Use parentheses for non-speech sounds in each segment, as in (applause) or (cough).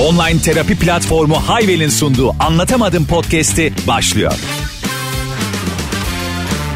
Online terapi platformu Hayvel'in sunduğu Anlatamadım podcast'i başlıyor.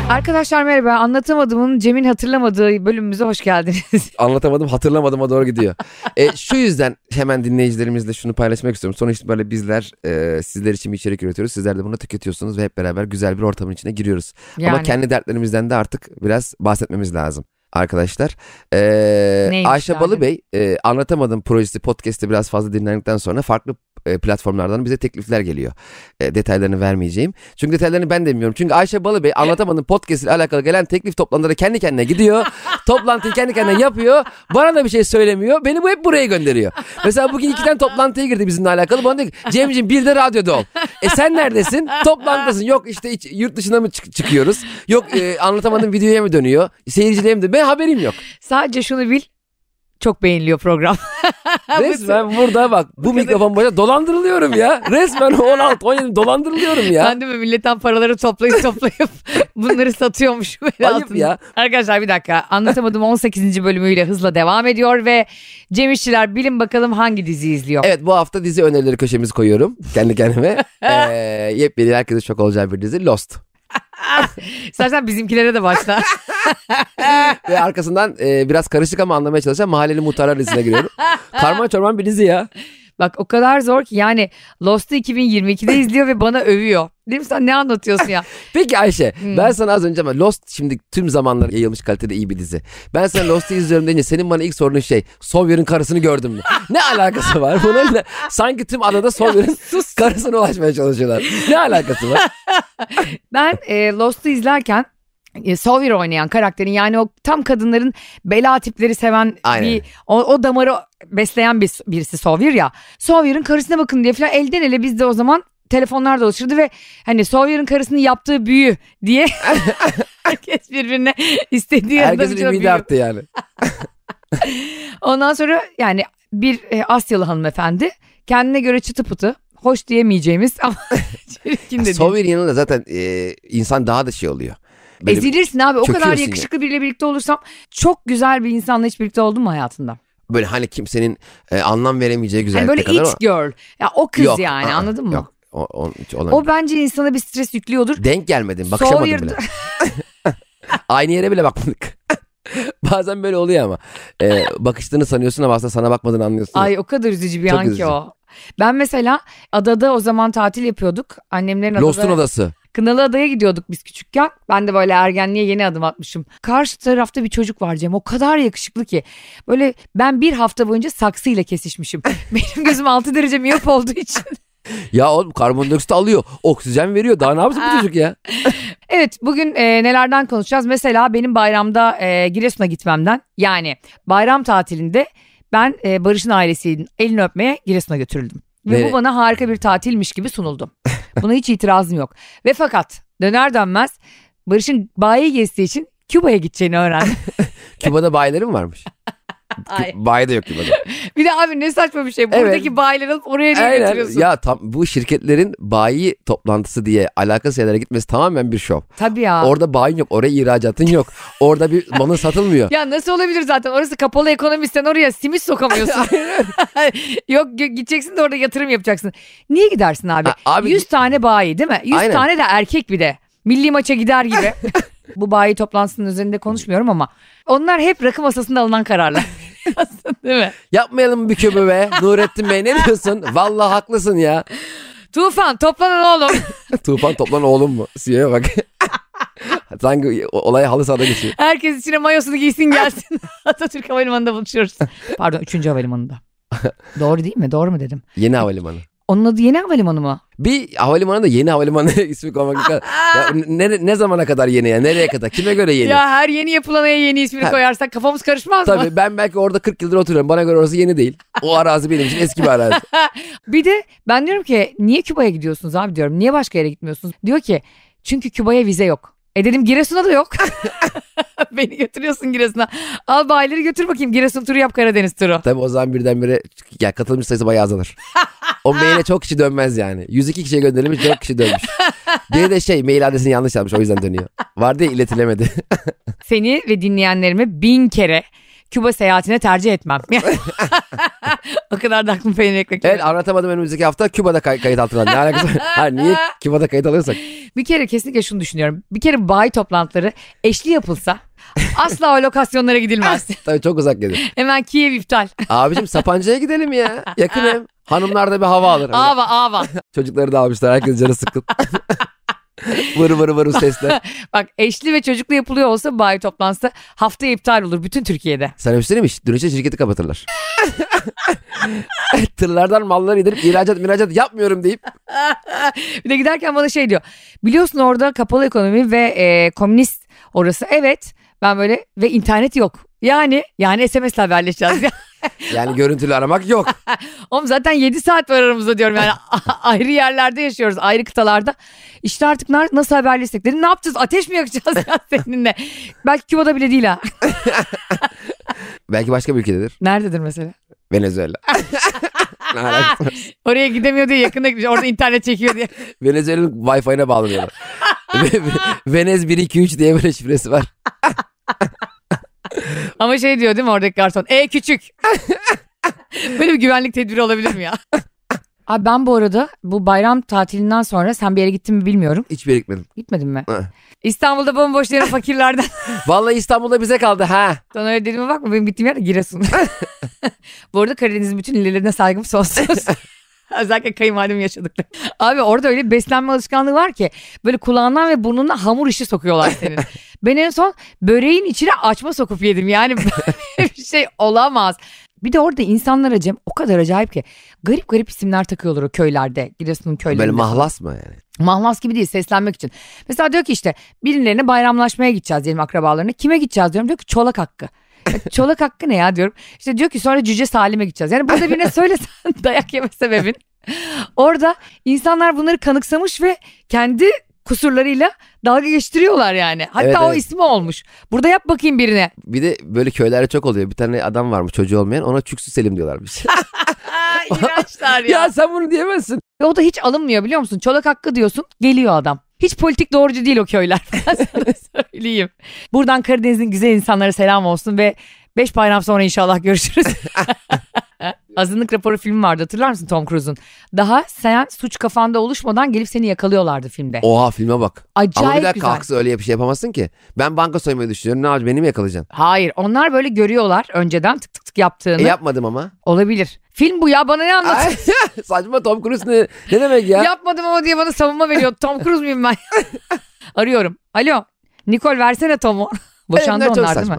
Arkadaşlar merhaba. Anlatamadığımın Cem'in hatırlamadığı bölümümüze hoş geldiniz. (laughs) Anlatamadım hatırlamadığıma doğru gidiyor. e, şu yüzden hemen dinleyicilerimizle şunu paylaşmak istiyorum. Sonuç itibariyle bizler e, sizler için bir içerik üretiyoruz. Sizler de bunu tüketiyorsunuz ve hep beraber güzel bir ortamın içine giriyoruz. Ama Yani. kendi dertlerimizden de artık biraz bahsetmemiz lazım. Arkadaşlar e, Neymiş Ayşe derdin? Balıbey e, Anlatamadım projesi podcast'te biraz fazla dinlendikten sonra farklı platformlardan bize teklifler geliyor. E, detaylarını vermeyeceğim. Çünkü detaylarını ben de bilmiyorum. Çünkü Ayşe Balıbey Anlatamadım podcast ile alakalı gelen teklif toplantıları kendi kendine gidiyor. (laughs) Toplantıyı kendi kendine yapıyor. Bana da bir şey söylemiyor. Beni bu hep buraya gönderiyor. Mesela bugün iki tane toplantıya girdi bizimle alakalı. Bana diyor ki Cemciğim bir de radyoda ol. E sen neredesin? Toplantıdasın. Yok işte iç- yurt dışına mı çık- çıkıyoruz? Yok e, anlatamadım videoya mı dönüyor? Seyirciliğe mi dönüyor? Ben haberim yok. Sadece şunu bil. Çok beğeniliyor program. (laughs) Resmen burada bak bu mikrofon başında dolandırılıyorum ya. Resmen 16 17 dolandırılıyorum ya. Ben de mi milletten paraları toplayıp toplayıp (laughs) bunları satıyormuşum. Ayıp altında. ya. Arkadaşlar bir dakika. Anlatamadım 18. bölümüyle hızla devam ediyor ve Cem İşçiler bilin bakalım hangi dizi izliyor. Evet bu hafta dizi önerileri köşemizi koyuyorum kendi kendime. (laughs) ee, yepyeni herkese çok olacağı bir dizi Lost. (laughs) İstersen bizimkilere de başla. Ve arkasından e, biraz karışık ama anlamaya çalışan Mahalleli Muhtarlar dizisine giriyorum. Karman çorman bir dizi ya. Bak o kadar zor ki yani Lost'u 2022'de izliyor ve bana övüyor. Değil mi sen ne anlatıyorsun ya? (laughs) Peki Ayşe Hmm. ben sana az önce ama Lost şimdi tüm zamanlar yayılmış kalitede iyi bir dizi. Ben sana Lost'u izliyorum deyince senin bana ilk sorunun şey Sawyer'ın karısını gördün mü? Ne alakası var? Bunun ne? (laughs) Sanki tüm adada Sawyer'ın karısına ulaşmaya çalışıyorlar. Ne alakası var? (laughs) Ben e, Lost'u izlerken e, Sawyer oynayan karakterin yani o tam kadınların bela tipleri seven Aynen. bir o, o damarı besleyen bir, birisi Sawyer ya. Sawyer'ın karısına bakın diye falan elden ele bizde o zaman telefonlar dolaşırdı ve hani Sawyer'ın karısının yaptığı büyü diye (laughs) herkes birbirine istediği Herkesin ümidi arttı yani. (laughs) Ondan sonra yani bir e, Asyalı hanımefendi kendine göre çıtı pıtı hoş diyemeyeceğimiz ama (laughs) çirkin de. Sawyer'in yanında zaten e, insan daha da şey oluyor. Böyle- Ezilirsin abi o kadar yakışıklı biriyle birlikte olursam çok güzel bir insanla hiç birlikte oldun mu hayatında? Böyle hani kimsenin e, anlam veremeyeceği Hani güzellikte böyle kadar it ama- girl. Ya o kız Yok, yani aa, anladın mı? Yok. O, o. O bence insana bir stres yüklüyordur. Denk gelmedim. Bakışamadım Sawyer- bile. (laughs) Aynı yere bile bakmadık. (laughs) Bazen böyle oluyor ama. E, bakıştığını sanıyorsun ama aslında sana bakmadığını anlıyorsun. Ay o kadar üzücü bir Çok an ki üzücü. o. Ben mesela adada o zaman tatil yapıyorduk. Annemlerin adada. Lost'un odası. Kınalı Adaya gidiyorduk biz küçükken. Ben de böyle ergenliğe yeni adım atmışım. Karşı tarafta bir çocuk var Cem. O kadar yakışıklı ki. Böyle ben bir hafta boyunca saksıyla kesişmişim. (laughs) Benim gözüm 6 derece miyop olduğu için. Ya oğlum karbondioksit alıyor. Oksijen veriyor. Daha ne yapsın bu çocuk ya? (laughs) Evet bugün e, nelerden konuşacağız? Mesela benim bayramda e, Giresun'a gitmemden yani bayram tatilinde ben e, Barış'ın ailesinin elini öpmeye Giresun'a götürüldüm. Ve Nereye? bu bana harika bir tatilmiş gibi sunuldu. (laughs) Buna hiç itirazım yok. Ve fakat döner dönmez Barış'ın bayi gezdiği için Küba'ya gideceğini öğrendim. (laughs) Küba'da bayileri mi varmış? Ay. Bayi de yok Küba'da. (laughs) bir de abi ne saçma bir şey. Buradaki bayileri alıp oraya niye Aynen. götürüyorsun? Ya tam bu şirketlerin bayi toplantısı diye alakasız yerlere gitmesi tamamen bir şov. Tabii ya. Orada bayin yok. Oraya ihracatın yok. Orada bir (laughs) malın satılmıyor. Ya nasıl olabilir zaten orası kapalı ekonomi sen oraya simit sokamıyorsun. (laughs) Yok gideceksin de orada yatırım yapacaksın. Niye gidersin abi? Ha, abi- 100 tane bayi değil mi? 100 Aynen. tane de erkek bir de. Milli maça gider gibi. (laughs) Bu bayi toplantısının üzerinde konuşmuyorum ama onlar hep rakı masasında alınan kararlar. (laughs) değil mi? Yapmayalım bir kömü be? Nurettin Bey ne diyorsun? Vallahi haklısın ya. Tufan toplanın oğlum. (laughs) Tufan toplan oğlum mu? CEO'ya bak. Sanki olay halı sahada geçiyor. Herkes içine mayosunu giysin gelsin. Atatürk Havalimanı'nda buluşuyoruz. Pardon 3. havalimanında. Doğru değil mi? Doğru mu dedim? Yeni havalimanı. Onun adı yeni havalimanı mı? Bir havalimanı da yeni havalimanı (laughs) ismi koymak (laughs) kadar. Ya ne, ne zamana kadar yeni ya? Nereye kadar? Kime göre yeni? Ya her yeni yapılana yeni ismini Ha. koyarsak kafamız karışmaz mı? Tabii ben belki orada 40 yıldır oturuyorum. Bana göre orası yeni değil. O arazi benim için eski bir arazi. (laughs) Bir de ben diyorum ki niye Küba'ya gidiyorsunuz abi diyorum. Niye başka yere gitmiyorsunuz? Diyor ki çünkü Küba'ya vize yok. E dedim Giresun'a da yok. Beni götürüyorsun Giresun'a. Al bayileri götür bakayım Giresun turu yap Karadeniz turu. Tabii o zaman birdenbire ya katılımcı sayısı bayağı azalır. O maile çok kişi dönmez yani. 102 kişiye gönderilmiş 4 kişi dönmüş. Biri de şey mail adresini yanlış yazmış o yüzden dönüyor. Vardı ya iletilemedi. (laughs) Seni ve dinleyenlerime bin kere Küba seyahatine tercih etmem. (laughs) o kadar da aklım peynir ekmek. Evet anlatamadım önümüzdeki hafta Küba'da kay- kayıt altına. Ne alakası var? Ha, niye Küba'da kayıt alıyorsak? Bir kere kesinlikle şunu düşünüyorum. Bir kere bayi toplantıları eşli yapılsa (laughs) asla o lokasyonlara gidilmez. Tabii çok uzak gelir. Hemen Kiev iptal. Abicim Sapanca'ya gidelim ya. Yakın hem. Hanımlar da bir hava alır. Ava ava. Çocukları da almışlar. Herkes canı sıkkın. (laughs) vır vır vır sesle. Bak eşli ve çocuklu yapılıyor olsa bayi toplantısı haftaya iptal olur bütün Türkiye'de. Bir şey mi? Dönüşte şirketi kapatırlar. (laughs) Tırlardan malları indirip ihracat mihracat yapmıyorum deyip (laughs) Bir de giderken bana şey diyor. Biliyorsun orada kapalı ekonomi ve e, komünist orası. Evet ben böyle ve internet yok. Yani yani SMS'le haberleşeceğiz. (laughs) yani görüntülü aramak yok. (laughs) Oğlum zaten 7 saat var aramızda diyorum yani (laughs) ayrı yerlerde yaşıyoruz ayrı kıtalarda. İşte artık nasıl haberleşsek dedim ne yapacağız ateş mi yakacağız ya seninle. Belki Küba'da bile değil ha. Belki başka bir ülkededir. Nerededir mesela? Venezuela. Oraya gidemiyor diye yakında gitmiş orada internet çekiyor diye. Venezuela'nın Wi-Fi'ne bağlanıyorlar. Ve- ve- Venez 1 2 3 diye böyle şifresi var. (laughs) Ama şey diyor değil mi oradaki garson? E küçük. (laughs) Böyle bir güvenlik tedbiri olabilir mi ya? (laughs) Abi ben bu arada bu bayram tatilinden sonra sen bir yere gittin mi bilmiyorum. Hiçbir yere gitmedim. Gitmedin mi? İstanbul'da bomboş yere fakirlerden. Vallahi İstanbul'da bize kaldı ha. Sana öyle dediğime bakma benim gittiğim yer de Giresun. bu arada Karadeniz'in bütün illerine saygım sonsuz. (laughs) Özellikle kayınvalidem yaşadıkları. Abi orada öyle bir beslenme alışkanlığı var ki böyle kulağından ve burnundan hamur işi sokuyorlar senin. (laughs) ben en son böreğin içine açma sokup yedim. Yani (laughs) böyle bir şey olamaz. Bir de orada insanlara Cem o kadar acayip ki garip garip isimler takıyorlar o köylerde. Giresun'un köylerinde. Böyle mahlas mı yani? Mahlas gibi değil seslenmek için. Mesela diyor ki işte birilerine bayramlaşmaya gideceğiz diyelim akrabalarına. Kime gideceğiz diyorum. Diyor ki çolak hakkı. (laughs) Çolak hakkı ne ya diyorum. İşte diyor ki sonra Cüce Salim'e gideceğiz. Yani burada birine (laughs) söylesen (laughs) dayak yeme sebebin. Orada insanlar bunları kanıksamış ve kendi kusurlarıyla dalga geçtiriyorlar yani. Hatta Evet, o evet. ismi olmuş. Burada yap bakayım birine. Bir de böyle köylerde çok oluyor. Bir tane adam varmış çocuğu olmayan ona Çüksü Selim diyorlarmış. İğrençler ya. ya sen bunu diyemezsin. Ve o da hiç alınmıyor biliyor musun? Çolak hakkı diyorsun geliyor adam. Hiç politik doğrucu değil o köyler. (laughs) Ben söyleyeyim. Buradan Karadeniz'in güzel insanlara selam olsun ve beş bayram sonra inşallah görüşürüz. (laughs) (laughs) Azınlık raporu filmi vardı hatırlar mısın Tom Cruise'un? Daha sen suç kafanda oluşmadan gelip seni yakalıyorlardı filmde. Oha filme bak. Ama bir Acayip dakika güzel. haksız öyle bir şey yapamazsın ki. Ben banka soymayı düşünüyorum. Ne yapacaksın? Beni mi yakalayacaksın? Hayır onlar böyle görüyorlar önceden tık tık tık yaptığını. E yapmadım ama. Olabilir. Film bu ya bana ne anlat? Ay, (laughs) Saçma Tom Cruise ne, ne demek ya? Yapmadım ama diye bana savunma veriyor. Tom Cruise muyum ben? (laughs) Arıyorum. Alo. Nicole versene Tom'u. Boşandı çok onlar değil mi?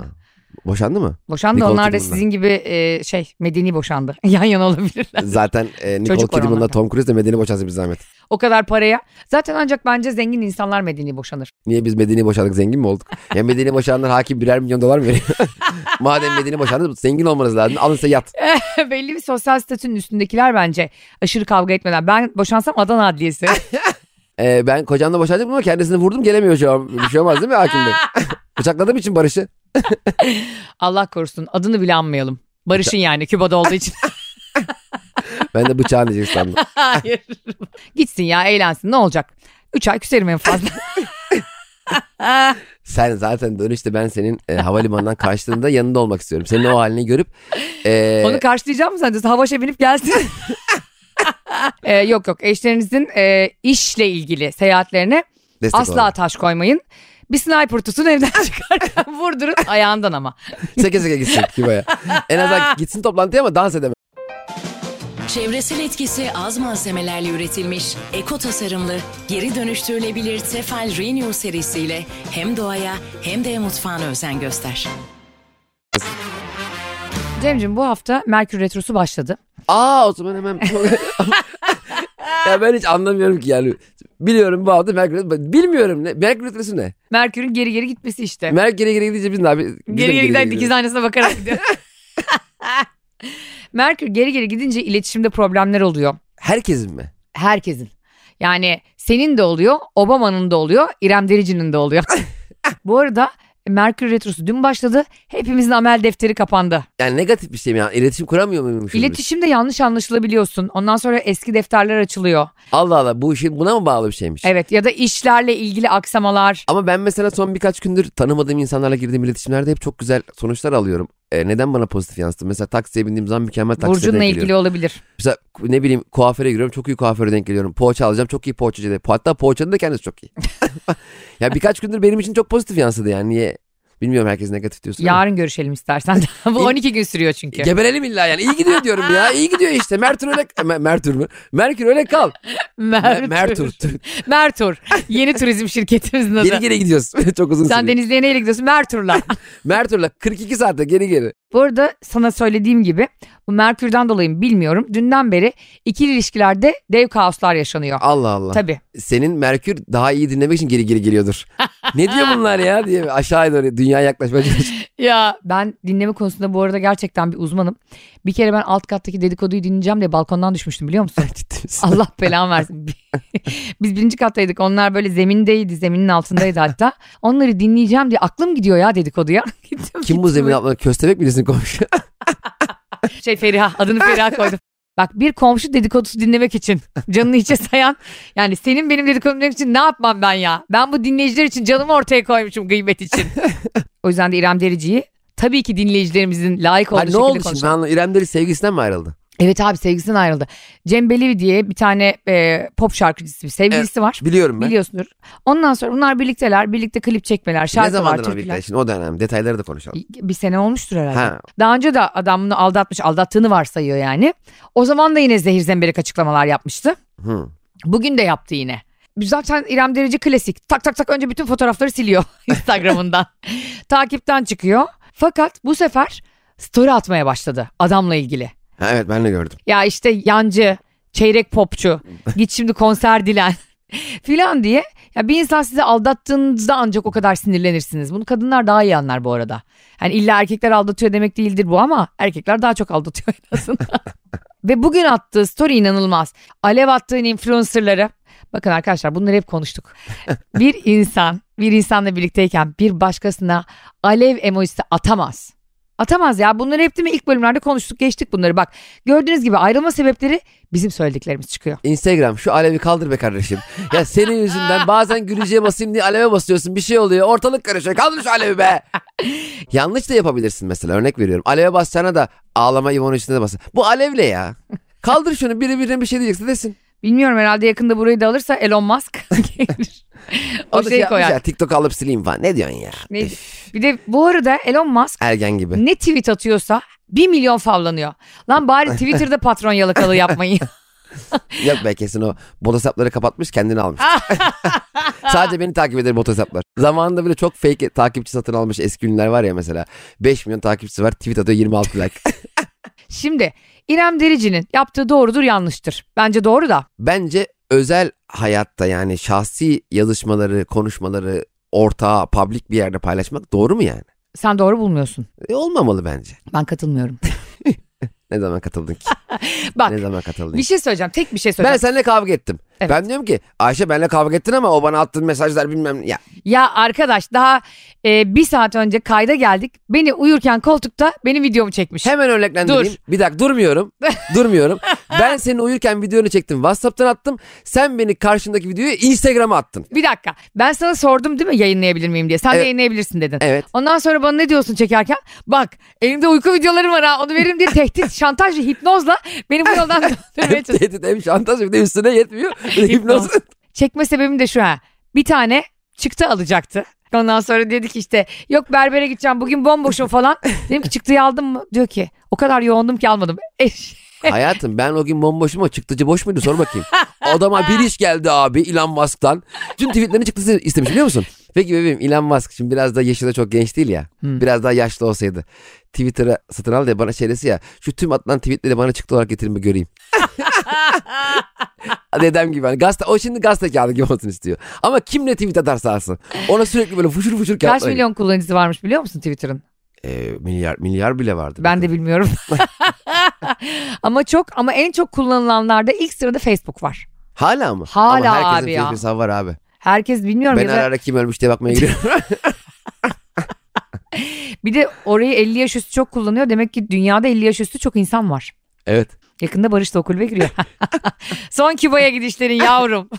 Boşandı mı? Boşandı Nicole onlar da sizin gibi e, şey medeni boşandı. (laughs) Yan yana olabilirler. Zaten e, Nicole Çocuk var Kidman'la onlarda. Tom Cruise de medeni boşansın bir zahmet. O kadar paraya. Zaten ancak bence zengin insanlar medeni boşanır. Niye biz medeni boşandık zengin mi olduk? (laughs) Ya medeni boşananlar hakim birer milyon dolar mı veriyor? (laughs) Madem medeni boşandınız zengin olmanız lazım. Alın size yat. Belli bir sosyal statünün üstündekiler bence aşırı kavga etmeden. Ben boşansam Adana Adliyesi. Ee, ben kocamla boşandım ama kendisini vurdum gelemiyor şu an. Bir şey olmaz değil mi hakim bey? Bıçakladığım için Barış'ı. (laughs) Allah korusun adını bile anmayalım. Barış'ın yani Küba'da olduğu için. (laughs) Ben de bıçağın diyecek sandım. (laughs) Hayır. Gitsin ya eğlensin ne olacak? Üç ay küserim en fazla. Sen zaten dönüşte ben senin e, havalimanından kaçtığında yanında olmak istiyorum. Senin o halini görüp e, Onu karşılayacak mı sence? Havaşa binip gelsin. Ee, yok yok eşlerinizin e, işle ilgili seyahatlerine destek asla olalım. taş koymayın. Bir sniper tutun evden (laughs) çıkarken vurdurun (laughs) ayağından ama. Seke seke gitsin (laughs) Küba'ya. En azından gitsin toplantıya ama dans edemez. Çevresel etkisi az malzemelerle üretilmiş, eko tasarımlı, geri dönüştürülebilir Tefal Renew serisiyle hem doğaya hem de mutfağına özen göster. Cemciğim bu hafta Merkür Retrosu başladı. Aa o zaman hemen... ya ben hiç anlamıyorum ki yani. Biliyorum bu hafta Merkür. Bilmiyorum ne? Merkür Retrosu ne? Merkür'ün geri geri gitmesi işte. Merkür geri geri gidince biz ne abi? geri geri giden dikiz aynasına bakarak gidiyor. (laughs) Merkür geri geri gidince iletişimde problemler oluyor. Herkesin mi? Herkesin. Yani senin de oluyor, Obama'nın da oluyor, İrem Derici'nin de oluyor. (laughs) Bu arada Merkür Retrosu dün başladı. Hepimizin amel defteri kapandı. Yani negatif bir şey mi? Yani iletişim kuramıyor biz? İletişimde yanlış anlaşılabiliyorsun. Ondan sonra eski defterler açılıyor. Allah Allah bu işin buna mı bağlı bir şeymiş? Evet ya da işlerle ilgili aksamalar. Ama ben mesela son birkaç gündür tanımadığım insanlarla girdiğim iletişimlerde hep çok güzel sonuçlar alıyorum. E, neden bana pozitif yansıttı? Mesela taksiye bindiğim zaman mükemmel taksiye Burcunla denk ilgili geliyorum. olabilir. Mesela ne bileyim kuaföre giriyorum çok iyi kuaföre denk geliyorum. Poğaça alacağım çok iyi poğaçacı. Hatta poğaçanın da kendisi çok iyi. (laughs) ya birkaç gündür benim için çok pozitif yansıdı yani. Niye? Bilmiyorum herkes negatif diyorsun. Yarın görüşelim istersen. (laughs) Bu 12 gün sürüyor çünkü. Geberelim illa yani. İyi gidiyor diyorum ya. İyi gidiyor işte. Mertür öyle... (laughs) Me- Mertür mü? Merkür öyle kal. Me- Mertur. (laughs) Mertur. Yeni turizm şirketimizin adı. Geri geri gidiyoruz. çok uzun Sen sürüyor. denizliğe neyle gidiyorsun? Mertur'la. Mertur'la 42 saatte geri geri. Bu arada sana söylediğim gibi bu Merkür'den dolayı mı bilmiyorum. Dünden beri ikili ilişkilerde dev kaoslar yaşanıyor. Allah Allah. Tabii. Senin Merkür daha iyi dinlemek için geri geri geliyordur. (laughs) ne diyor bunlar ya diye aşağıya doğru dünya yaklaşmaya çalışıyor. Ya ben dinleme konusunda bu arada gerçekten bir uzmanım. Bir kere ben alt kattaki dedikoduyu dinleyeceğim diye balkondan düşmüştüm biliyor musun? (laughs) Allah belamı versin. (laughs) Biz birinci kattaydık. Onlar böyle zemindeydi. Zeminin altındaydı hatta. Onları dinleyeceğim diye aklım gidiyor ya dedikoduya. (laughs) Gittim, Kim bu zemin altında köstebek birisini konuşuyor? Şey Feriha. Adını Feriha koydum. Bak bir komşu dedikodusu dinlemek için canını içe sayan yani senin benim dedikodu dinlemek için ne yapmam ben ya? Ben bu dinleyiciler için canımı ortaya koymuşum gıybet için. o yüzden de İrem Derici'yi tabii ki dinleyicilerimizin layık olduğu ha, ne şekilde oldu şimdi? konuşalım. İrem Deri sevgisinden mi ayrıldı? Evet abi sevgisinden ayrıldı. Cem Belevi diye bir tane e, pop şarkıcısı bir sevgilisi var. Biliyorum ben. Biliyorsundur. Ondan sonra bunlar birlikteler. Birlikte klip çekmeler, ne şarkılar, zamandır ama türküler. birlikte? Şimdi o dönem detayları da konuşalım. Bir sene olmuştur herhalde. Ha. Daha önce de adam bunu aldatmış, aldattığını varsayıyor yani. O zaman da yine zehir zemberek açıklamalar yapmıştı. Hı. Bugün de yaptı yine. Zaten İrem Derici klasik. Tak tak tak önce bütün fotoğrafları siliyor (laughs) Instagram'ından. (laughs) Takipten çıkıyor. Fakat bu sefer story atmaya başladı adamla ilgili. Ha, evet ben de gördüm. Ya işte yancı, çeyrek popçu, (laughs) git şimdi konser dilen (laughs) filan diye. Ya bir insan sizi aldattığınızda ancak o kadar sinirlenirsiniz. Bunu kadınlar daha iyi anlar bu arada. Hani illa erkekler aldatıyor demek değildir bu ama erkekler daha çok aldatıyor en azından. (laughs) Ve bugün attığı story inanılmaz. Alev attığın influencerları Bakın arkadaşlar bunları hep konuştuk. (laughs) Bir insan bir insanla birlikteyken bir başkasına alev emojisi atamaz. Atamaz ya. Bunları hep değil mi ilk bölümlerde konuştuk geçtik bunları. Bak gördüğünüz gibi ayrılma sebepleri bizim söylediklerimiz çıkıyor. Instagram şu alevi kaldır be kardeşim. ya senin yüzünden bazen güleceğe basayım diye aleve basıyorsun bir şey oluyor ortalık karışıyor kaldır şu alevi be. (laughs) Yanlış da yapabilirsin mesela örnek veriyorum. Aleve basacağına da ağlama ivon üstüne de basın. Bu alevle ya. Kaldır şunu biri birine bir şey diyecekse desin. Bilmiyorum herhalde yakında burayı da alırsa Elon Musk (laughs) gelir. o da şey koyar. Ya, TikTok alıp sileyim falan. Ne diyorsun ya? Ne- Bir de bu arada Elon Musk Ergen gibi. ne tweet atıyorsa 1 milyon favlanıyor. Lan bari Twitter'da (laughs) patron yalakalığı yapmayın. (laughs) Yok be kesin o bot hesapları kapatmış kendini almış. Sadece beni takip eder bot hesaplar. Zamanında bile çok fake takipçi satın almış eski ünlüler var ya mesela. 5 milyon takipçisi var tweet atıyor 26 like. Şimdi İrem Derici'nin yaptığı doğrudur yanlıştır. Bence doğru da. Bence özel hayatta yani şahsi yazışmaları, konuşmaları ortağa, public bir yerde paylaşmak doğru mu yani? Sen doğru bulmuyorsun. E, olmamalı bence. Ben katılmıyorum. (laughs) Ne zaman katıldın ki? (laughs) Bak ne zaman katıldın bir şey söyleyeceğim. Tek bir şey Ben söyleyeceğim. seninle kavga ettim. Evet. Ben diyorum ki Ayşe benimle kavga ettin ama o bana attığın mesajlar bilmem ya. Ya arkadaş daha e, bir saat önce kayda geldik. Beni uyurken koltukta benim videomu çekmiş. Hemen örneklendireyim. Bir dakika durmuyorum. (laughs) durmuyorum. Ben senin uyurken videonu çektim. WhatsApp'tan attım. Sen beni karşındaki videoyu Instagram'a attın. Bir dakika. Ben sana sordum değil mi yayınlayabilir miyim diye. Sen de Evet. yayınlayabilirsin dedin. Evet. Ondan sonra bana ne diyorsun çekerken? Bak elimde uyku videolarım var ha onu veririm diye tehdit, (laughs) şantaj ve hipnozla beni bu yoldan (laughs) döndürmeye çalışıyor. Tehdit hem şantaj bir de üstüne yetmiyor. (laughs) Hipnoz. Çekme sebebim de şu ha. Bir tane çıktı alacaktı. Ondan sonra dedi ki işte yok berbere gideceğim bugün bomboşum (laughs) falan. Dedim ki çıktıyı aldın mı? Diyor ki o kadar yoğundum ki almadım. Eş. Hayatım ben o gün bomboşum ama çıktıcı boş muydu sor bakayım. Adama bir iş geldi abi Elon Musk'tan. Tüm tweetlerini çıktısı istemiş biliyor musun? Peki bebeğim Elon Musk şimdi biraz da yaşı da çok genç değil ya. Biraz daha yaşlı olsaydı. Twitter'ı satın al diye bana şey dese ya. Şu tüm atılan tweetleri bana çıktı olarak getirin bir göreyim. (laughs) Dedem gibi hani gazete, o şimdi gazete kağıdı gibi olsun istiyor. Ama kim ne tweet atarsa alsın. Ona sürekli böyle fuşur fuşur Kaç kağıtlar. milyon kullanıcısı varmış biliyor musun Twitter'ın? Ee, milyar, milyar bile vardı. Ben de bilmiyorum. (laughs) ama çok ama en çok kullanılanlarda ilk sırada Facebook var. Hala mı? Hala Ama herkesin abi ya. Hesabı var abi. Herkes bilmiyorum Ben ya da ara kim ölmüş diye bakmaya giriyorum. (laughs) (laughs) bir de orayı 50 yaş üstü çok kullanıyor. Demek ki dünyada 50 yaş üstü çok insan var. evet. Yakında Barış da o kulübe giriyor. (laughs) Son Küba'ya gidişlerin yavrum.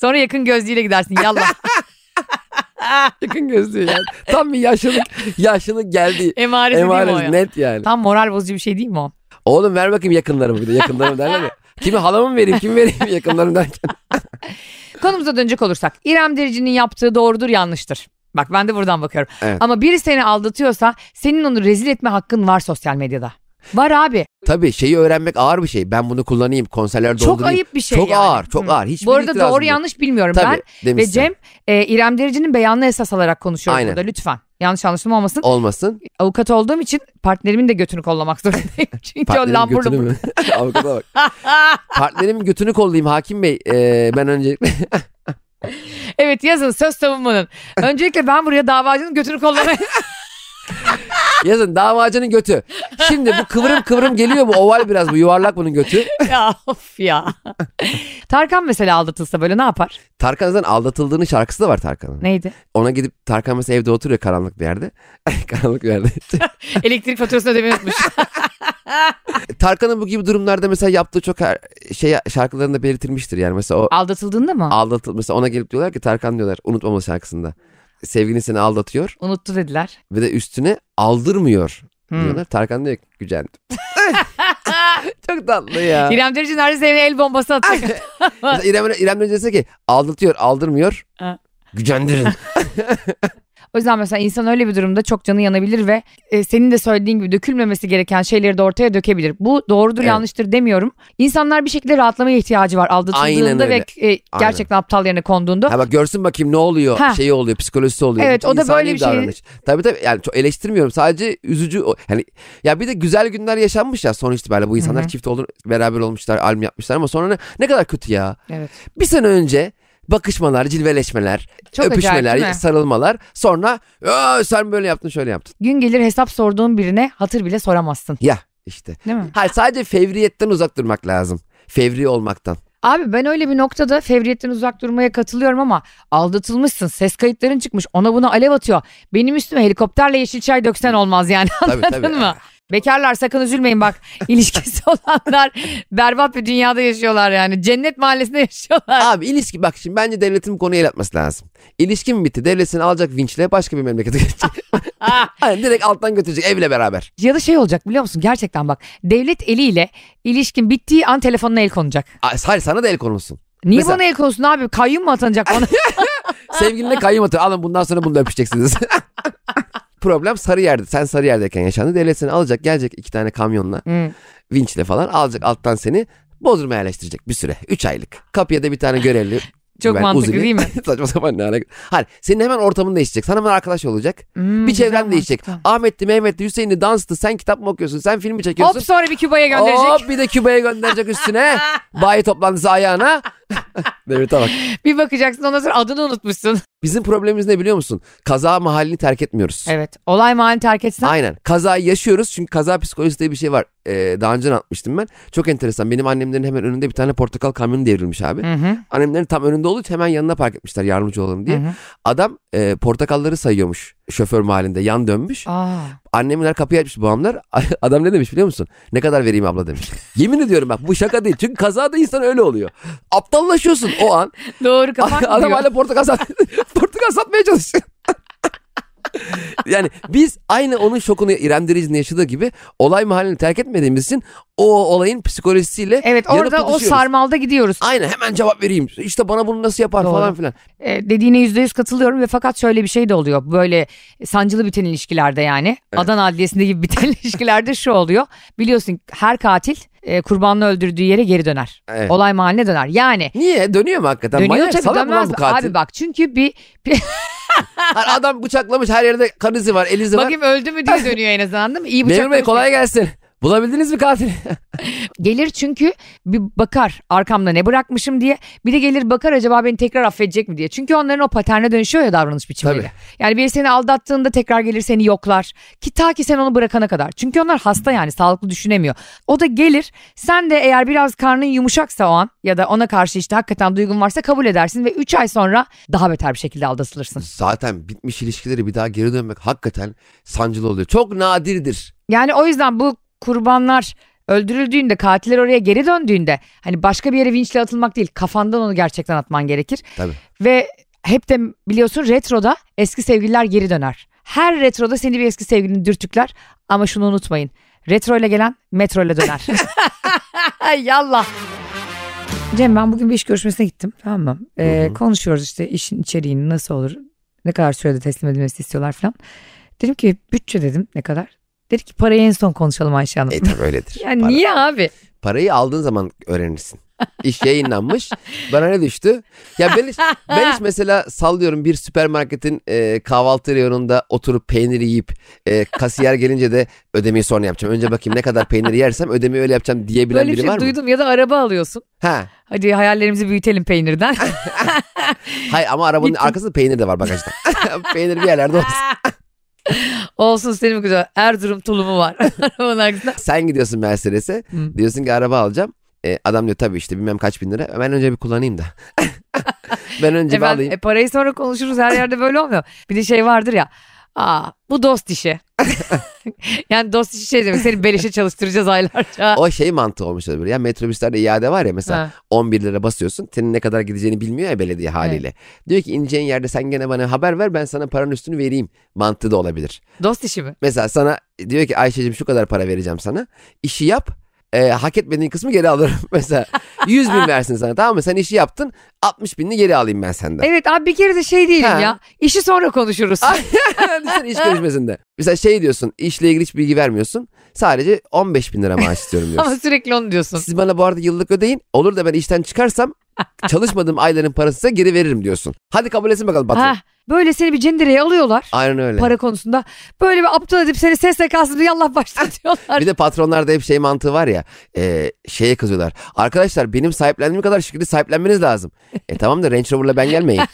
Sonra yakın gözlüğüyle gidersin yallah. Yakın gözlüğü yani. Tam bir yaşlılık, yaşlılık geldi. Emaresi değil mi o Emaresi ya? net yani. Tam moral bozucu bir şey değil mi o? Oğlum ver bakayım yakınlarımı bir de yakınlarımı derler ya. Kimi halamı mı vereyim kimi vereyim yakınlarım derken. Konumuza dönecek olursak İrem Derici'nin yaptığı doğrudur yanlıştır. Bak ben de buradan bakıyorum. Evet. Ama biri seni aldatıyorsa senin onu rezil etme hakkın var sosyal medyada. Var abi. Tabii şeyi öğrenmek ağır bir şey. Ben bunu kullanayım konserlerde Çok doldurayım. ayıp bir şey Çok yani. ağır çok Hı. ağır. Hiçbir Bu arada itirazım doğru yok. yanlış bilmiyorum Tabii, ben. Ve demişsin. Cem e, İrem Derici'nin beyanını esas alarak konuşuyoruz Aynen. burada lütfen. Yanlış anlaşılma olmasın. Olmasın. Avukat olduğum için partnerimin de götünü kollamak zorundayım. (laughs) Çünkü o Partnerimin lamburlu götünü mü? (laughs) Avukata bak. (laughs) Partnerimin götünü kollayayım hakim bey. Ee, ben öncelikle Evet yazın söz savunmanın. Öncelikle ben buraya davacının götünü kollamaya... yazın davacının götü. Şimdi bu kıvrım kıvrım geliyor bu oval biraz bu yuvarlak bunun götü. ya of ya. Tarkan mesela aldatılsa böyle ne yapar? Tarkan'dan aldatıldığının şarkısı da var Tarkan'ın. Neydi? Ona gidip Tarkan mesela evde oturuyor karanlık bir yerde. (laughs) karanlık bir yerde. (laughs) Elektrik faturasını ödemeyi unutmuş. (laughs) Tarkan'ın bu gibi durumlarda mesela yaptığı çok her şey şarkılarında belirtilmiştir. Yani mesela o Aldatıldığında mı? aldatıl mesela ona gelip diyorlar ki Tarkan diyorlar unutmamalı şarkısında. Sevgilin seni aldatıyor Unuttu dediler. ve de üstüne aldırmıyor Hmm. diyorlar. Tarkan diyor ki gücendim. (laughs) çok tatlı ya. İrem Derici neredeyse evine el bombası atacak. (laughs) İrem, İrem Derici dese ki aldatıyor aldırmıyor. Ha. Gücendirin. (laughs) o yüzden mesela insan öyle bir durumda çok canı yanabilir ve e, senin de söylediğin gibi dökülmemesi gereken şeyleri de ortaya dökebilir. Bu doğrudur Evet. yanlıştır demiyorum. İnsanlar bir şekilde rahatlamaya ihtiyacı var Aynen aldatıldığında ve e, gerçekten aptal yerine konduğunda. Ha bak görsün bakayım ne oluyor. Ha. Şeyi oluyor psikolojisi oluyor. Evet, o da böyle bir şey. davranış. Tabii tabii yani çok eleştirmiyorum. Sadece üzücü. Yani ya bir de güzel günler yaşanmış ya sonuç itibariyle bu insanlar Hı hı. çift olur beraber olmuşlar albüm yapmışlar ama sonra ne, ne kadar kötü ya. Evet. Bir sene önce bakışmalar, cilveleşmeler, Çok acayip, öpüşmeler, değil mi? sarılmalar. Sonra "Aa, sen böyle yaptın şöyle yaptın. Gün gelir hesap sorduğun birine hatır bile soramazsın. Ya işte. Değil mi? Hayır sadece fevriyetten uzak durmak lazım. Fevri olmaktan. Abi ben öyle bir noktada fevriyetten uzak durmaya katılıyorum ama aldatılmışsın ses kayıtların çıkmış ona buna alev atıyor. Benim üstüme helikopterle yeşil çay döksen olmaz yani anladın tabii. mı? Bekarlar sakın üzülmeyin bak (laughs) ilişkisi olanlar berbat bir dünyada yaşıyorlar yani cennet mahallesinde (laughs) yaşıyorlar. Abi ilişki bak şimdi bence devletin bu konuya el atması lazım. İlişkin bitti. Devlet seni alacak vinçle başka bir memlekete geçecek. Aynen (laughs) direkt alttan götürecek evle beraber. Ya da şey olacak biliyor musun gerçekten bak devlet eliyle ilişkin bittiği an telefonuna el konacak. Ay, Hayır sana da el konulsun. Niye Mesela- bana el konsun abi kayyum mu atanacak bana? Sevgiline kayyum atıyor. Alın bundan sonra bunu da öpüşeceksiniz. Problem sarı yerde. Sen sarı yerdeyken yaşandı. Devlet seni alacak gelecek iki tane kamyonla. Hmm. Vinçle falan alacak alttan seni. Bodrum'a yerleştirecek bir süre. Üç aylık. Kapıya da bir tane görevli. (laughs) Çok mantıklı uzuni. değil mi? (laughs) Saçma sapan ne alaka. Hayır senin hemen ortamın değişecek. Sana hemen arkadaş olacak. Hmm, bir çevren değişecek. mantıklı. Ahmet'ti, Mehmet'ti, Hüseyin'li danstı. Sen kitap mı okuyorsun? Sen filmi çekiyorsun. Hop sonra bir Küba'ya gönderecek. Hop bir de Küba'ya gönderecek üstüne. (laughs) Bayi toplantısı ayağına. Devlete bak. Bir bakacaksın ondan sonra adını unutmuşsun. Bizim problemimiz ne biliyor musun? Kaza mahallini terk etmiyoruz. Evet. Olay mahallini terk etsen. Aynen. Kazayı yaşıyoruz çünkü kaza psikolojisi diye bir şey var. Ee, daha önce anlatmıştım ben. Çok enteresan. Benim annemlerin hemen önünde bir tane portakal kamyonu devrilmiş abi. Hı hı. Annemlerin tam önünde olduğu için hemen yanına park etmişler yardımcı olalım diye. Hı hı. Adam e, portakalları sayıyormuş şoför mahallinde yan dönmüş. Aa. Annemler kapıyı açmış babamlar. (laughs) Adam ne demiş biliyor musun? Ne kadar vereyim abla demiş. Yemin ediyorum bak bu şaka değil. Çünkü kazada insan öyle oluyor. Aptallaşıyorsun o an. (laughs) Doğru kafan Adam hala portakal, sat (laughs) portakal satmaya çalışıyor. yani biz aynı onun şokunu İrem Derici'nin yaşadığı gibi olay mahallini terk etmediğimiz için o olayın psikolojisiyle Evet orada o sarmalda gidiyoruz. Aynen hemen cevap vereyim. İşte bana bunu nasıl yapar Doğru. falan filan. Ee, dediğine yüzde yüz katılıyorum ve fakat şöyle bir şey de oluyor. Böyle sancılı biten ilişkilerde yani. Adana Adliyesi'nde gibi biten (laughs) ilişkilerde şu oluyor. Biliyorsun her katil e, kurbanını öldürdüğü yere geri döner. Evet. Olay mahalline döner. Yani Niye? Dönüyor mu hakikaten? dönüyor Manyak tabii dönmez. bu katil? Abi bak çünkü bir (laughs) Hani adam bıçaklamış her yerde kan izi var, el izi var. bakayım öldü mü diye dönüyor en azından değil mi? İyi Memur Bey bıçaklamış. kolay gelsin. Bulabildiniz mi katili? (laughs) Gelir çünkü bir bakar arkamda ne bırakmışım diye. Bir de gelir bakar acaba beni tekrar affedecek mi diye. Çünkü onların o paterne dönüşüyor ya davranış biçimleri. Tabii. Yani biri seni aldattığında tekrar gelir seni yoklar. Ki ta ki sen onu bırakana kadar. Çünkü onlar hasta yani sağlıklı düşünemiyor. O da gelir sen de eğer biraz karnın yumuşaksa o an ya da ona karşı işte hakikaten duygun varsa kabul edersin ve 3 ay sonra daha beter bir şekilde aldatılırsın. Zaten bitmiş ilişkileri bir daha geri dönmek hakikaten sancılı oluyor. Çok nadirdir. Yani o yüzden bu kurbanlar öldürüldüğünde katiller oraya geri döndüğünde hani başka bir yere vinçle atılmak değil kafandan onu gerçekten atman gerekir. Tabii. Ve hep de biliyorsun retroda eski sevgililer geri döner. Her retroda seni bir eski sevgilini dürtükler ama şunu unutmayın. Retro ile gelen metro ile döner. Yallah. Cem ben bugün bir iş görüşmesine gittim tamam mı? Ee, konuşuyoruz işte işin içeriğini nasıl olur ne kadar sürede teslim edilmesi istiyorlar falan. Dedim ki bütçe dedim ne kadar? Dedi ki parayı en son konuşalım Ayşe Hanım. E tabii öyledir. (laughs) yani Para- niye abi? Parayı aldığın zaman öğrenirsin. İş yayınlanmış. Bana ne düştü? Ya ben hiç, ben hiç mesela sallıyorum bir süpermarketin e, kahvaltı reyonunda oturup peyniri yiyip e, kasiyer gelince de ödemeyi sonra yapacağım. Önce bakayım ne kadar peynir yersem ödemeyi öyle yapacağım diyebilen Böyle bir biri şey var mı? duydum ya da araba alıyorsun. Ha. Hadi hayallerimizi büyütelim peynirden. (laughs) Hayır ama arabanın Gittin. arkasında peynir de var bagajda. (laughs) peynir bir yerlerde olsun. Olsun senin güzel. Erzurum tulumu var. (laughs) Arabanın arkasında. Sen gidiyorsun Mercedes'e. Hı. Diyorsun ki araba alacağım. E, adam diyor tabii işte bilmem kaç bin lira. Ben önce bir kullanayım da. (laughs) ben önce bir Efendim, alayım. e, parayı sonra konuşuruz her yerde böyle olmuyor. Bir de şey vardır ya. Aa bu dost işi. (laughs) yani dost işi şey demek seni beleşe çalıştıracağız aylarca. O şey mantığı olmuş olabilir. Ya metrobüslerde iade var ya mesela Ha. 11 lira basıyorsun. Senin ne kadar gideceğini bilmiyor ya belediye haliyle. Diyor ki ineceğin yerde sen gene bana haber ver ben sana paranın üstünü vereyim. Mantığı da olabilir. Dost işi mi? Mesela sana diyor ki Ayşe'cim şu kadar para vereceğim sana. İşi yap. E, hak etmediğin kısmı geri alırım. (laughs) Mesela 100 bin (laughs) versin sana tamam mı? Sen işi yaptın 60 binini geri alayım ben senden. Evet abi bir kere de şey değilim Ha. ya. İşi sonra konuşuruz. Düşünsene (laughs) iş görüşmesinde. Mesela şey diyorsun işle ilgili hiç bilgi vermiyorsun. Sadece 15 bin lira maaş istiyorum (laughs) diyorsun. Ama sürekli onu diyorsun. Siz bana bu arada yıllık ödeyin. Olur da ben işten çıkarsam (laughs) çalışmadığım ayların parası size geri veririm diyorsun. Hadi kabul etsin bakalım patron. Ha, böyle seni bir cendereye alıyorlar. Aynen öyle. Para konusunda. Böyle bir aptal edip seni SSK'sız bir yallah başlatıyorlar. (laughs) Bir de patronlarda hep şey mantığı var ya e, şeye kızıyorlar. Arkadaşlar benim sahiplendiğim kadar şirketi sahiplenmeniz lazım. E tamam da Range Rover'la ben gelmeyeyim.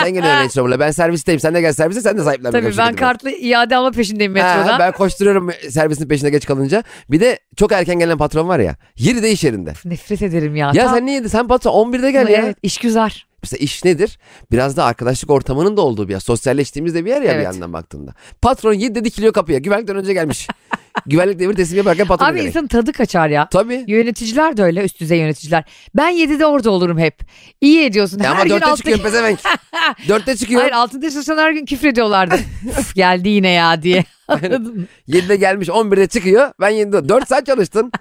sen geliyorsun Range Rover'la ben servisteyim. Sen de gel servise sen de sahiplen. Tabii ben kartlı iade alma peşindeyim metroda. Ha, ben koşturuyorum servisin peşine geç kalınca. Bir de çok erken gelen patron var ya. Yeri de iş yerinde. Nefret ederim ya. Ya Tam- sen niye sen patron 11'de gel ya. Evet işgüzar. Mesela iş nedir? Biraz da arkadaşlık ortamının da olduğu bir yer. Sosyalleştiğimiz de bir yer ya bir Evet. yandan baktığında. Patron 7'de dikiliyor kapıya. Güvenlikten önce gelmiş. (laughs) Güvenlik devir teslim yaparken patron Abi gelmiş. insanın tadı kaçar ya. Tabii. Yöneticiler de öyle üst düzey yöneticiler. Ben 7'de orada olurum hep. İyi ediyorsun. Ya her ama gün dörtte altı... çıkıyor pezevenk. (laughs) dörtte çıkıyor. Hayır altında çalışan her gün küfrediyorlardı. (laughs) Üf, geldi yine ya diye. Anladın mı? 7'de gelmiş 11'de çıkıyor. Ben 7'de 4 saat çalıştın.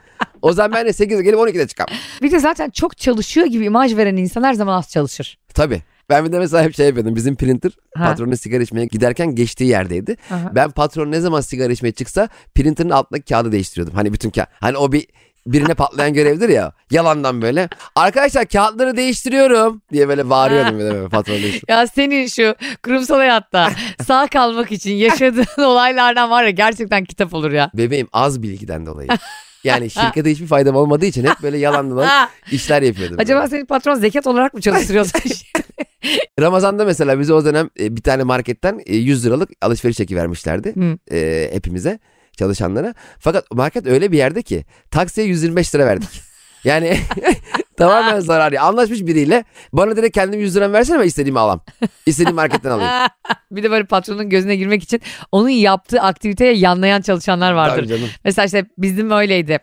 O zaman ben de 8'de gelip 12'de çıkam. Bir de zaten çok çalışıyor gibi imaj veren insan her zaman az çalışır. Tabii. Ben bir de mesela hep şey yapıyordum. Bizim printer Ha. patronun sigara içmeye giderken geçtiği yerdeydi. Aha. Ben patron ne zaman sigara içmeye çıksa printerın altındaki kağıdı değiştiriyordum. Hani bütün kağıt. Hani o bir birine patlayan görevdir ya. Yalandan böyle. Arkadaşlar kağıtları değiştiriyorum diye böyle bağırıyordum. böyle, böyle patron değiştir. Ya senin şu kurumsal hayatta sağ kalmak için yaşadığın (laughs) olaylardan var ya gerçekten kitap olur ya. Bebeğim az bilgiden dolayı. (laughs) Yani (laughs) şirkete hiçbir faydam olmadığı için hep böyle yalandan Ha, (laughs) işler yapıyordum. acaba senin patron zekat olarak mı çalıştırıyorsun? (laughs) Ramazan'da mesela bize o dönem e, bir tane marketten e, 100 liralık alışveriş çeki vermişlerdi. E, hepimize çalışanlara. Fakat market öyle bir yerde ki taksiye 125 lira verdik. Yani tamamen zarar. ya. Anlaşmış biriyle bana direkt kendim 100 liram versene ben istediğimi alam. İstediğim marketten alayım. (laughs) bir de böyle patronun gözüne girmek için onun yaptığı aktiviteye yanlayan çalışanlar vardır. Tabii canım. Mesela işte bizim öyleydi.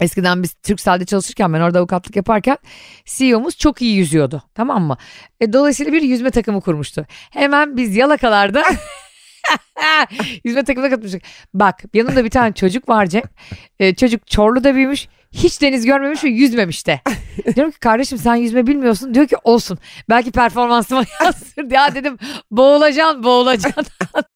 Eskiden biz Türkcell'de çalışırken ben orada avukatlık yaparken CEO'muz çok iyi yüzüyordu tamam mı? E, dolayısıyla bir yüzme takımı kurmuştu. Hemen biz yalakalarda (laughs) yüzme takımına katmıştık. Bak yanımda bir tane çocuk var Cem. E, çocuk Çorlu'da büyümüş. Hiç deniz görmemiş ve yüzmemiş de. (laughs) Diyorum ki kardeşim sen yüzme bilmiyorsun. Diyor ki olsun. Belki performansıma (laughs) yansır. Ya dedim boğulacaksın boğulacaksın.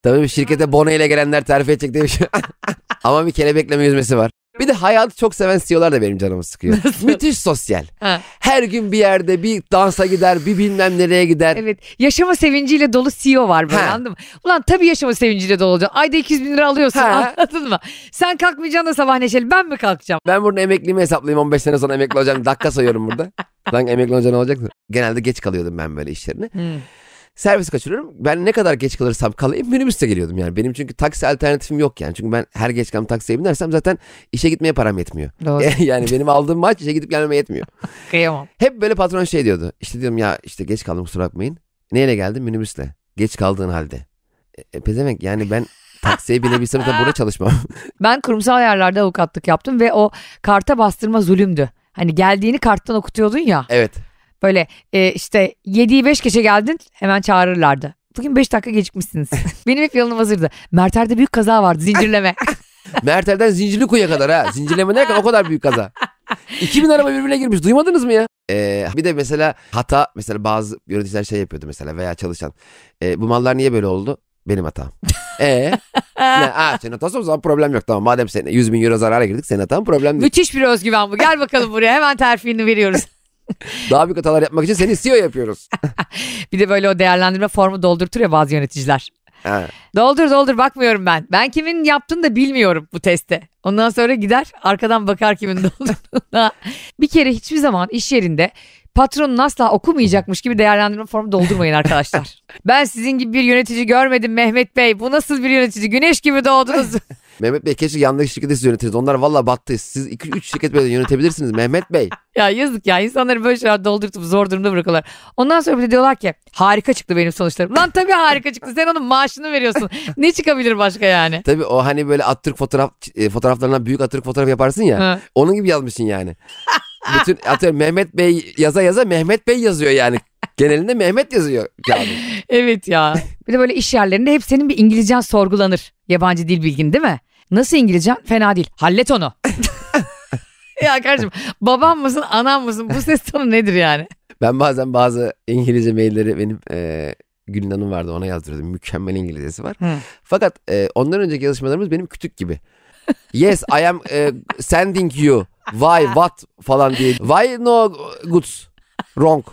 Tabii bir şirkete bono ile gelenler terfi edecek diye bir şey. (laughs) Ama bir kelebekleme yüzmesi var. Bir de hayatı çok seven CEO'lar da benim canımı sıkıyor. Müthiş sosyal. Ha. Her gün bir yerde bir dansa gider, bir bilmem nereye gider. Evet yaşama sevinciyle dolu CEO var böyle Ha. anladın mı? Ulan tabii yaşama sevinciyle dolu olacaksın. Ayda 200 bin lira alıyorsun Ha. anladın mı? Sen kalkmayacaksın da sabah neşeli ben mi kalkacağım? Ben burada emekliliğimi hesaplayayım 15 sene sonra emekli olacağım. Dakika sayıyorum burada. (laughs) Lan emekli olunca ne olacak? Genelde geç kalıyordum ben böyle işlerine. Servis kaçırıyorum. Ben ne kadar geç kalırsam kalayım minibüste geliyordum yani. Benim çünkü taksi alternatifim yok yani. Çünkü ben her geç kalan taksiye binersem zaten işe gitmeye param yetmiyor. Doğru. (laughs) yani benim aldığım maaş işe gidip gelmeme yetmiyor. (laughs) Kıyamam. Hep böyle patron şey diyordu. İşte diyorum ya işte geç kaldım kusura bakmayın. Neyle geldim? Minibüsle. Geç kaldığın halde. E, e, pezevenk yani ben taksiye binebilsem de burada çalışmam. (laughs) Ben kurumsal yerlerde avukatlık yaptım ve o karta bastırma zulümdü. Hani geldiğini karttan okutuyordun ya. evet. Böyle e, işte 7'yi 5 geçe geldin hemen çağırırlardı. Bugün 5 dakika gecikmişsiniz. (laughs) Benim hep yolum hazırdı. Merter'de büyük kaza vardı zincirleme. (laughs) Mertel'den Zincirlikuyu'ya kadar ha. Zincirleme derken o kadar büyük kaza. 2000 araba birbirine girmiş. Duymadınız mı ya? Ee, bir de mesela hata mesela bazı yöneticiler şey yapıyordu mesela veya çalışan. Ee, bu mallar niye böyle oldu? Benim hatam. Ee, (laughs) ne? Aa, senin hatasın o zaman problem yok. Tamam madem sen 100 bin euro zarara girdik senin hatan problem değil. Müthiş bir özgüven bu. Gel bakalım buraya hemen terfini veriyoruz. Daha büyük hatalar yapmak için seni CEO yapıyoruz. (laughs) Bir de böyle o değerlendirme formu doldurtur ya bazı yöneticiler. Ha. Doldur doldur bakmıyorum ben. Ben kimin yaptığını da bilmiyorum bu teste. Ondan sonra gider arkadan bakar kimin doldurduğuna. (laughs) bir kere hiçbir zaman iş yerinde patronun asla okumayacakmış gibi değerlendirme formu doldurmayın arkadaşlar. (laughs) ben sizin gibi bir yönetici görmedim Mehmet Bey. Bu nasıl bir yönetici? Güneş gibi doğdunuz. Mehmet Bey keşke yandaki şirketi siz yönetiriz. Onlar valla battı. Siz 2-3 şirket böyle yönetebilirsiniz Mehmet Bey. (laughs) ya yazık ya insanları böyle şeyler doldurtup zor durumda bırakıyorlar. Ondan sonra bir de diyorlar ki harika çıktı benim sonuçlarım. Lan tabii harika çıktı. Sen onun maaşını veriyorsun. (laughs) ne çıkabilir başka yani? Tabii o hani böyle Atatürk fotoğraf e, fotoğraflarına büyük Atatürk fotoğrafı yaparsın ya. Onun gibi yazmışsın yani. Bütün atıyorum Mehmet Bey yaza yaza Mehmet Bey yazıyor yani. (laughs) Genelinde Mehmet yazıyor kağıdın. (laughs) Evet ya. Bir de böyle iş yerlerinde hep senin bir İngilizcen sorgulanır. Yabancı dil bilgin değil mi? Nasıl İngilizcen? Fena değil. Hallet onu. (laughs) ya kardeşim babam mısın anam mısın bu ses tonu nedir yani? Ben bazen bazı İngilizce mailleri benim e, Gülün Hanım vardı ona yazdırıyordum. Mükemmel İngilizcesi var. Hı. Fakat e, ondan önceki yazışmalarımız benim kütük gibi. Yes I am e, sending you. Why what falan diye. Why no goods wrong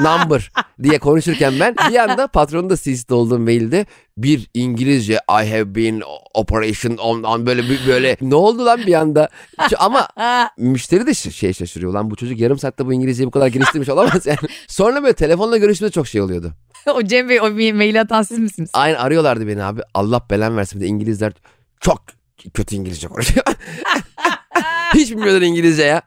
number diye konuşurken ben bir anda patronun da CC'de olduğum mailde bir İngilizce I have been operation on, on böyle böyle ne oldu lan bir anda ama müşteri de şey şaşırıyor lan bu çocuk yarım saatte bu İngilizceyi bu kadar geliştirmiş olamaz yani. Sonra böyle telefonla görüşmede çok şey oluyordu. o Cem Bey o ma- maili atan siz misiniz? Aynı arıyorlardı beni abi. Allah belen versin. Bir de İngilizler çok kötü İngilizce konuşuyor. (laughs) Hiç bilmiyorlar İngilizce ya.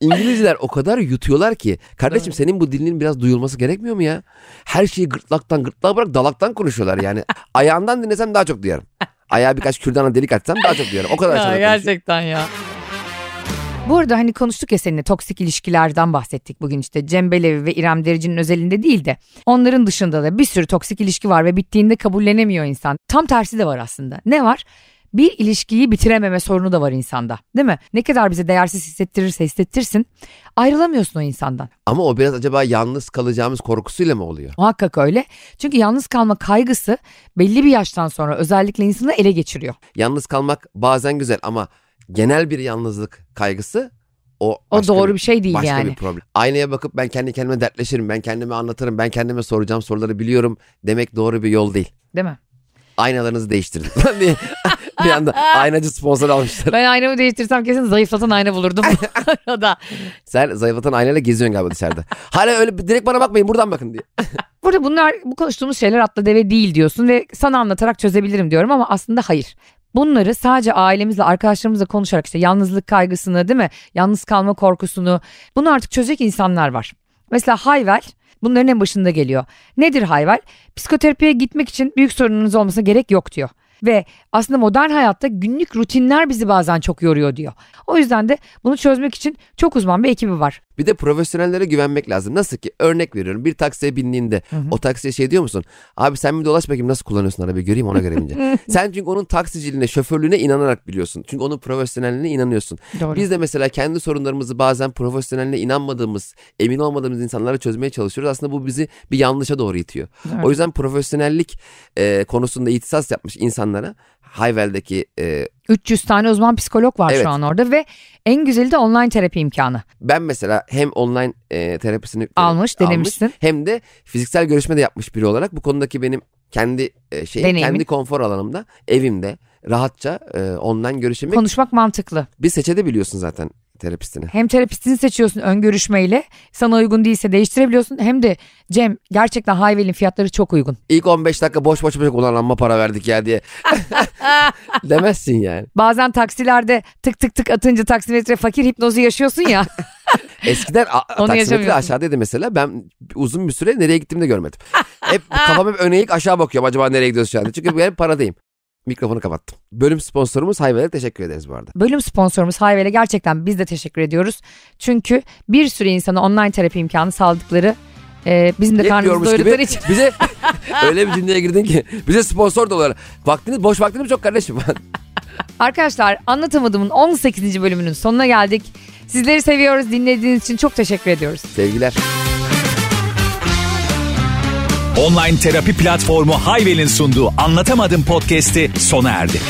İngilizler o kadar yutuyorlar ki. Kardeşim senin bu dilinin biraz duyulması gerekmiyor mu ya? Her şeyi gırtlaktan gırtlağa bırak dalaktan konuşuyorlar yani. (laughs) Ayağından dinlesem daha çok duyarım. Ayağa birkaç kürdana delik açsam daha çok duyarım. O kadar Ya konuşuyor. gerçekten ya. Bu arada hani konuştuk ya seninle toksik ilişkilerden bahsettik bugün işte Cem Belevi ve İrem Derici'nin özelinde değil de onların dışında da bir sürü toksik ilişki var ve bittiğinde kabullenemiyor insan. Tam tersi de var aslında. Ne var? Bir ilişkiyi bitirememe sorunu da var insanda değil mi? Ne kadar bize değersiz hissettirirse hissettirsin ayrılamıyorsun o insandan. Ama o biraz acaba yalnız kalacağımız korkusuyla mı oluyor? Muhakkak öyle. Çünkü yalnız kalma kaygısı belli bir yaştan sonra özellikle insanı ele geçiriyor. Yalnız kalmak bazen güzel ama genel bir yalnızlık kaygısı o O başka doğru bir şey değil başka yani. bir problem. Aynaya bakıp ben kendi kendime dertleşirim, ben kendime anlatırım, ben kendime soracağım soruları biliyorum demek doğru bir yol değil. Değil mi? Aynalarınızı değiştirin (laughs) diye bir anda aynacı sponsor almışlar. Ben aynamı değiştirsem kesin zayıflatan ayna bulurdum (laughs) (laughs) bu arada. Sen zayıflatan aynayla geziyorsun galiba dışarıda. Hala öyle direkt bana bakmayın buradan bakın diye. Burada bunlar bu konuştuğumuz şeyler atla deve değil diyorsun ve sana anlatarak çözebilirim diyorum ama aslında hayır. Bunları sadece ailemizle arkadaşlarımızla konuşarak işte yalnızlık kaygısını değil mi? Yalnız kalma korkusunu bunu artık çözecek insanlar var. Mesela Hayvel bunların en başında geliyor. Nedir Hayvel? Psikoterapiye gitmek için büyük sorununuz olmasına gerek yok diyor. Ve aslında modern hayatta günlük rutinler bizi bazen çok yoruyor diyor. O yüzden de bunu çözmek için çok uzman bir ekibi var. Bir de profesyonellere güvenmek lazım. Nasıl ki örnek veriyorum bir taksiye bindiğinde o taksiye şey diyor musun? Abi sen bir dolaş bakayım nasıl kullanıyorsun arabayı göreyim ona göre (laughs) bince. sen çünkü onun taksiciliğine şoförlüğüne inanarak biliyorsun. Çünkü onun profesyonelliğine inanıyorsun. Doğru. Biz de mesela kendi sorunlarımızı bazen profesyoneline inanmadığımız, emin olmadığımız insanlara çözmeye çalışıyoruz. Aslında bu bizi bir yanlışa doğru itiyor. Evet. O yüzden profesyonellik e, konusunda ihtisas yapmış insanlara Hayvel'deki e, 300 tane uzman psikolog var Evet. şu an orada ve en güzeli de online terapi imkanı. ben mesela hem online e, terapisini e, Almış, denemişsin. hem de fiziksel görüşme de yapmış biri olarak bu konudaki benim kendi e, şey Deneyimin. kendi konfor alanımda evimde rahatça e, online görüşemek Konuşmak mantıklı. bir seçebiliyorsun zaten terapistini. Hem terapistini seçiyorsun ön görüşmeyle sana uygun değilse değiştirebiliyorsun. Hem de Cem gerçekten Hayvel'in fiyatları çok uygun. İlk 15 dakika boş boş boş ulan amma para verdik ya diye (laughs) demezsin yani. Bazen taksilerde tık tık tık atınca taksimetre fakir hipnozu yaşıyorsun ya. (laughs) Eskiden a- taksimetre aşağıdaydı mesela. Ben uzun bir süre nereye gittiğimi de görmedim. Hep (laughs) kafam hep öne eğik aşağı bakıyorum. Acaba nereye gidiyoruz şu anda? Çünkü ben hep paradayım. Mikrofonu kapattım. Bölüm sponsorumuz Hayve'ye teşekkür ederiz bu arada. Bölüm sponsorumuz Hayvel'e gerçekten biz de teşekkür ediyoruz. Çünkü bir sürü insana online terapi imkanı sağladıkları e, bizim de karnımızı Yetmiyormuş doyurdukları için. bize (laughs) öyle bir cümleye girdin ki bize sponsor da olarak. Vaktiniz boş vaktiniz çok kardeşim. (laughs) Arkadaşlar anlatamadığımın 18. bölümünün sonuna geldik. Sizleri seviyoruz. Dinlediğiniz için çok teşekkür ediyoruz. Sevgiler. Online terapi platformu Hayvel'in sunduğu Anlatamadım podcast'i sona erdi.